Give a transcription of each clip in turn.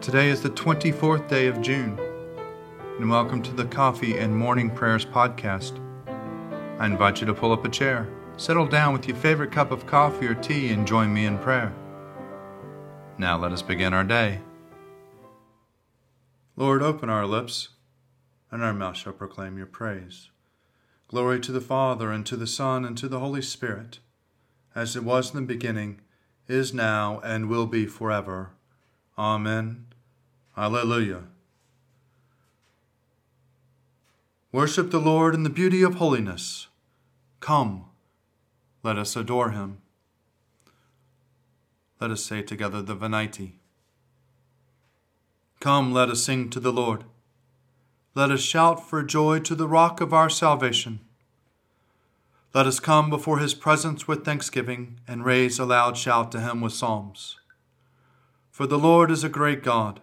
Today is the 24th day of June, and welcome to the Coffee and Morning Prayers podcast. I invite you to pull up a chair, settle down with your favorite cup of coffee or tea, and join me in prayer. Now let us begin our day. Lord, open our lips, and our mouth shall proclaim your praise. Glory to the Father, and to the Son, and to the Holy Spirit, as it was in the beginning, is now, and will be forever. Amen. Alleluia. Worship the Lord in the beauty of holiness. Come, let us adore him. Let us say together the Venite. Come, let us sing to the Lord. Let us shout for joy to the rock of our salvation. Let us come before his presence with thanksgiving and raise a loud shout to him with psalms. For the Lord is a great God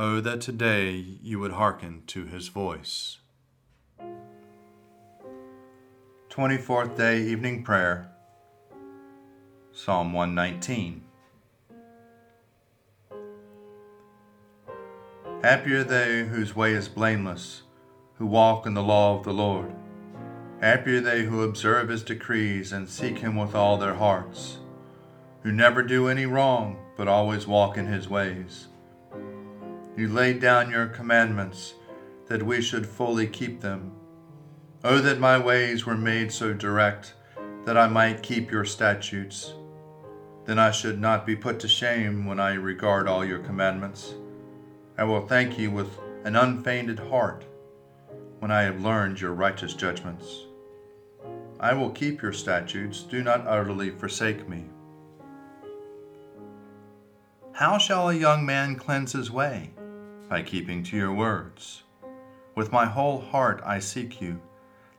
Oh, that today you would hearken to his voice. 24th Day Evening Prayer, Psalm 119. Happy are they whose way is blameless, who walk in the law of the Lord. Happy are they who observe his decrees and seek him with all their hearts, who never do any wrong, but always walk in his ways. You laid down your commandments, that we should fully keep them. Oh, that my ways were made so direct, that I might keep your statutes. Then I should not be put to shame when I regard all your commandments. I will thank you with an unfeigned heart when I have learned your righteous judgments. I will keep your statutes, do not utterly forsake me. How shall a young man cleanse his way? By keeping to your words. With my whole heart I seek you.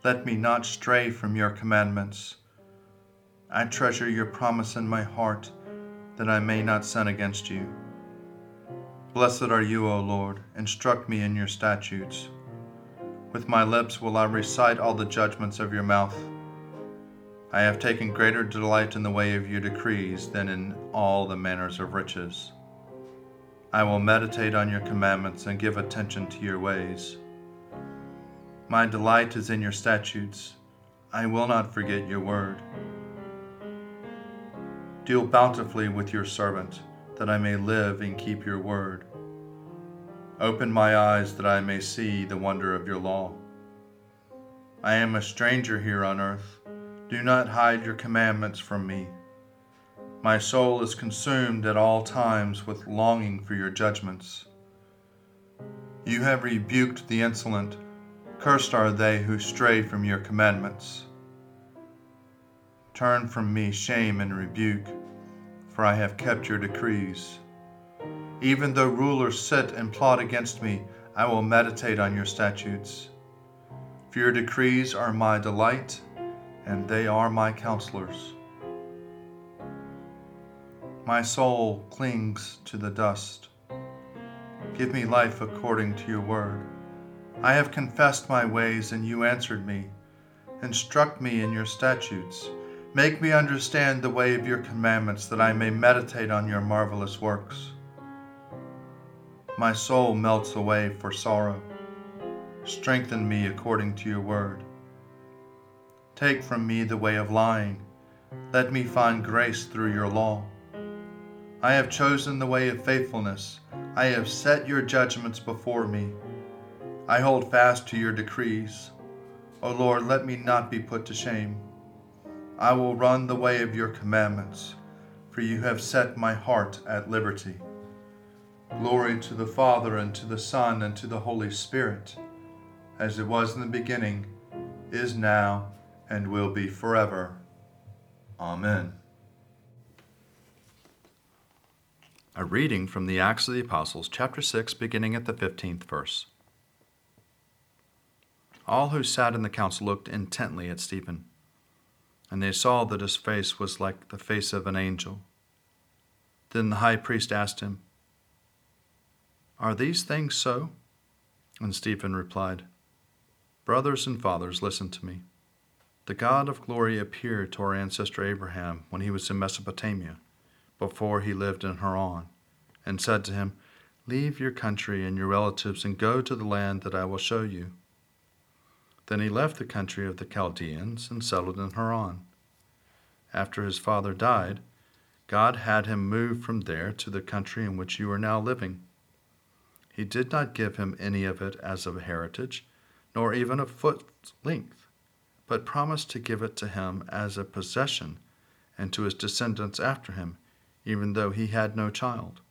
Let me not stray from your commandments. I treasure your promise in my heart, that I may not sin against you. Blessed are you, O Lord, instruct me in your statutes. With my lips will I recite all the judgments of your mouth. I have taken greater delight in the way of your decrees than in all the manners of riches. I will meditate on your commandments and give attention to your ways. My delight is in your statutes. I will not forget your word. Deal bountifully with your servant, that I may live and keep your word. Open my eyes that I may see the wonder of your law. I am a stranger here on earth. Do not hide your commandments from me. My soul is consumed at all times with longing for your judgments. You have rebuked the insolent. Cursed are they who stray from your commandments. Turn from me shame and rebuke, for I have kept your decrees. Even though rulers sit and plot against me, I will meditate on your statutes. For your decrees are my delight, and they are my counselors. My soul clings to the dust. Give me life according to your word. I have confessed my ways, and you answered me. Instruct me in your statutes. Make me understand the way of your commandments, that I may meditate on your marvelous works. My soul melts away for sorrow. Strengthen me according to your word. Take from me the way of lying. Let me find grace through your law. I have chosen the way of faithfulness. I have set your judgments before me. I hold fast to your decrees. O Lord, let me not be put to shame. I will run the way of your commandments, for you have set my heart at liberty. Glory to the Father, and to the Son, and to the Holy Spirit, as it was in the beginning, is now, and will be forever. Amen. A reading from the Acts of the Apostles, chapter 6, beginning at the 15th verse. All who sat in the council looked intently at Stephen, and they saw that his face was like the face of an angel. Then the high priest asked him, Are these things so? And Stephen replied, Brothers and fathers, listen to me. The God of glory appeared to our ancestor Abraham when he was in Mesopotamia before he lived in Haran, and said to him, Leave your country and your relatives and go to the land that I will show you. Then he left the country of the Chaldeans and settled in Haran. After his father died, God had him move from there to the country in which you are now living. He did not give him any of it as a heritage, nor even a foot's length, but promised to give it to him as a possession and to his descendants after him even though he had no child.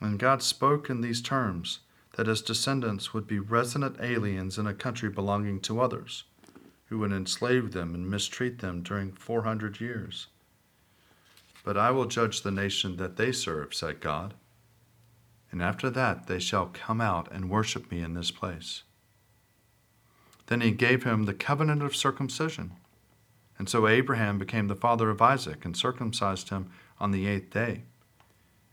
And God spoke in these terms that his descendants would be resident aliens in a country belonging to others, who would enslave them and mistreat them during 400 years. But I will judge the nation that they serve, said God, and after that they shall come out and worship me in this place. Then he gave him the covenant of circumcision. And so Abraham became the father of Isaac and circumcised him on the eighth day.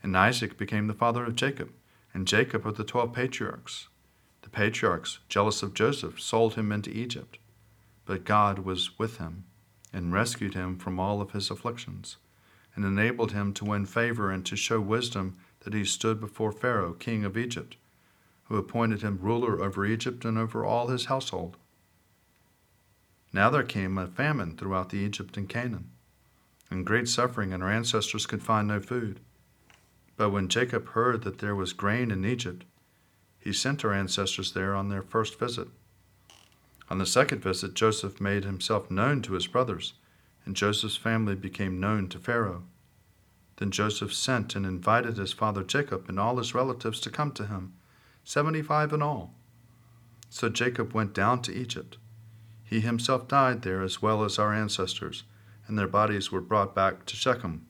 And Isaac became the father of Jacob, and Jacob of the twelve patriarchs. The patriarchs, jealous of Joseph, sold him into Egypt. But God was with him, and rescued him from all of his afflictions, and enabled him to win favor and to show wisdom that he stood before Pharaoh, king of Egypt, who appointed him ruler over Egypt and over all his household. Now there came a famine throughout the Egypt and Canaan and great suffering, and our ancestors could find no food. But when Jacob heard that there was grain in Egypt, he sent our ancestors there on their first visit. On the second visit, Joseph made himself known to his brothers, and Joseph's family became known to Pharaoh. Then Joseph sent and invited his father Jacob and all his relatives to come to him, seventy five in all. So Jacob went down to Egypt. He himself died there as well as our ancestors and their bodies were brought back to Shechem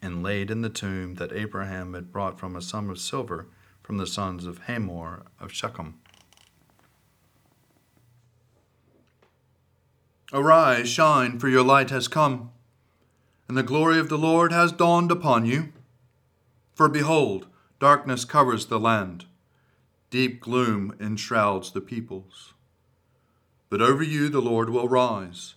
and laid in the tomb that Abraham had brought from a sum of silver from the sons of Hamor of Shechem. Arise, shine, for your light has come, and the glory of the Lord has dawned upon you. For behold, darkness covers the land, deep gloom enshrouds the peoples. But over you the Lord will rise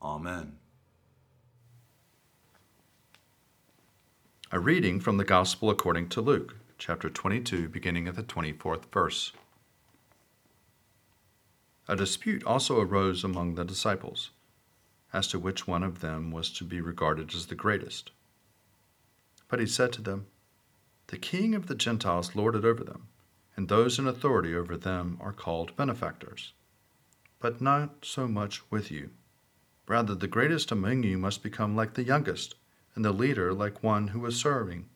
Amen. A reading from the Gospel according to Luke, chapter 22, beginning at the 24th verse. A dispute also arose among the disciples as to which one of them was to be regarded as the greatest. But he said to them, The king of the Gentiles lorded over them, and those in authority over them are called benefactors. But not so much with you. Rather, the greatest among you must become like the youngest, and the leader like one who is serving.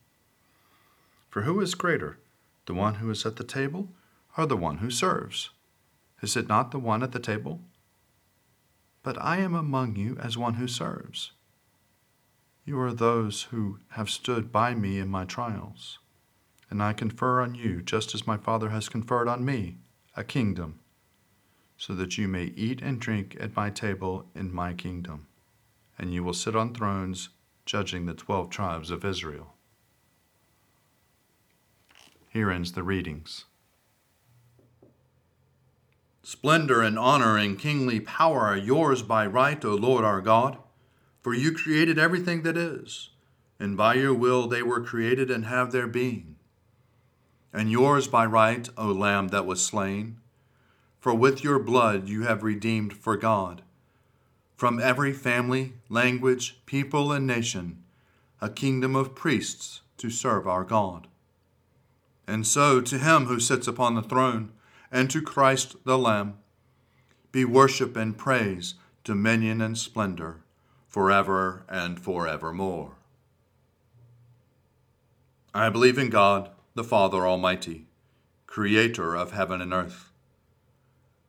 For who is greater, the one who is at the table or the one who serves? Is it not the one at the table? But I am among you as one who serves. You are those who have stood by me in my trials, and I confer on you, just as my Father has conferred on me, a kingdom so that you may eat and drink at my table in my kingdom, and you will sit on thrones judging the twelve tribes of Israel. Here ends the readings. Splendor and honor and kingly power are yours by right, O Lord our God, for you created everything that is, and by your will they were created and have their being. And yours by right, O Lamb that was slain, for with your blood you have redeemed for God, from every family, language, people, and nation, a kingdom of priests to serve our God. And so to him who sits upon the throne, and to Christ the Lamb, be worship and praise, dominion and splendor, forever and forevermore. I believe in God, the Father Almighty, creator of heaven and earth.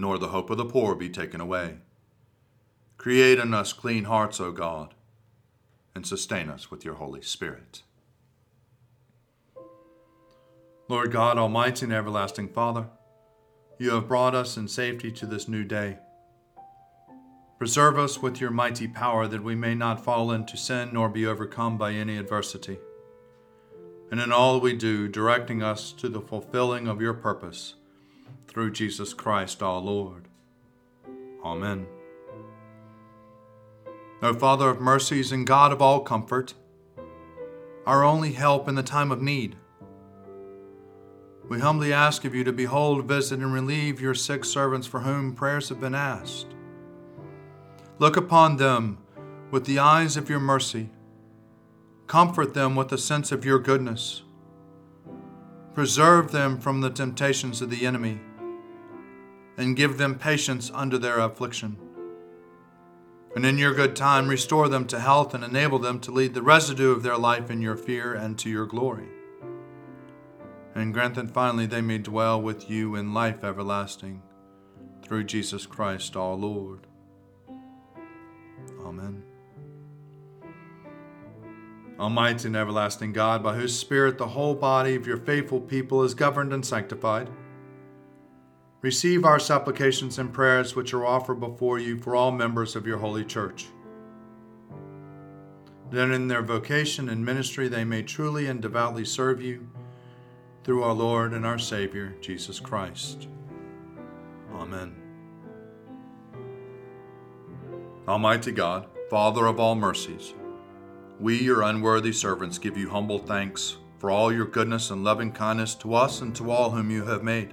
nor the hope of the poor be taken away. Create in us clean hearts, O God, and sustain us with your Holy Spirit. Lord God, Almighty and everlasting Father, you have brought us in safety to this new day. Preserve us with your mighty power that we may not fall into sin nor be overcome by any adversity. And in all we do, directing us to the fulfilling of your purpose through Jesus Christ our Lord. Amen. O Father of mercies and God of all comfort, our only help in the time of need, we humbly ask of you to behold, visit, and relieve your sick servants for whom prayers have been asked. Look upon them with the eyes of your mercy. Comfort them with a sense of your goodness. Preserve them from the temptations of the enemy, and give them patience under their affliction. And in your good time, restore them to health and enable them to lead the residue of their life in your fear and to your glory and grant that finally they may dwell with you in life everlasting, through Jesus Christ our Lord. Amen. Almighty and everlasting God, by whose Spirit the whole body of your faithful people is governed and sanctified, receive our supplications and prayers which are offered before you for all members of your holy church. That in their vocation and ministry they may truly and devoutly serve you through our Lord and our Savior, Jesus Christ. Amen. Almighty God, Father of all mercies, we, your unworthy servants, give you humble thanks for all your goodness and loving kindness to us and to all whom you have made.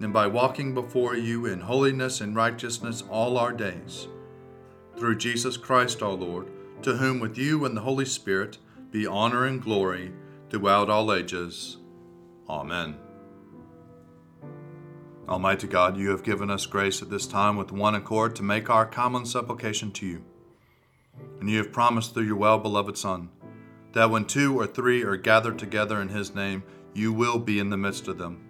and by walking before you in holiness and righteousness all our days. Through Jesus Christ our Lord, to whom with you and the Holy Spirit be honor and glory throughout all ages. Amen. Almighty God, you have given us grace at this time with one accord to make our common supplication to you. And you have promised through your well beloved Son that when two or three are gathered together in his name, you will be in the midst of them.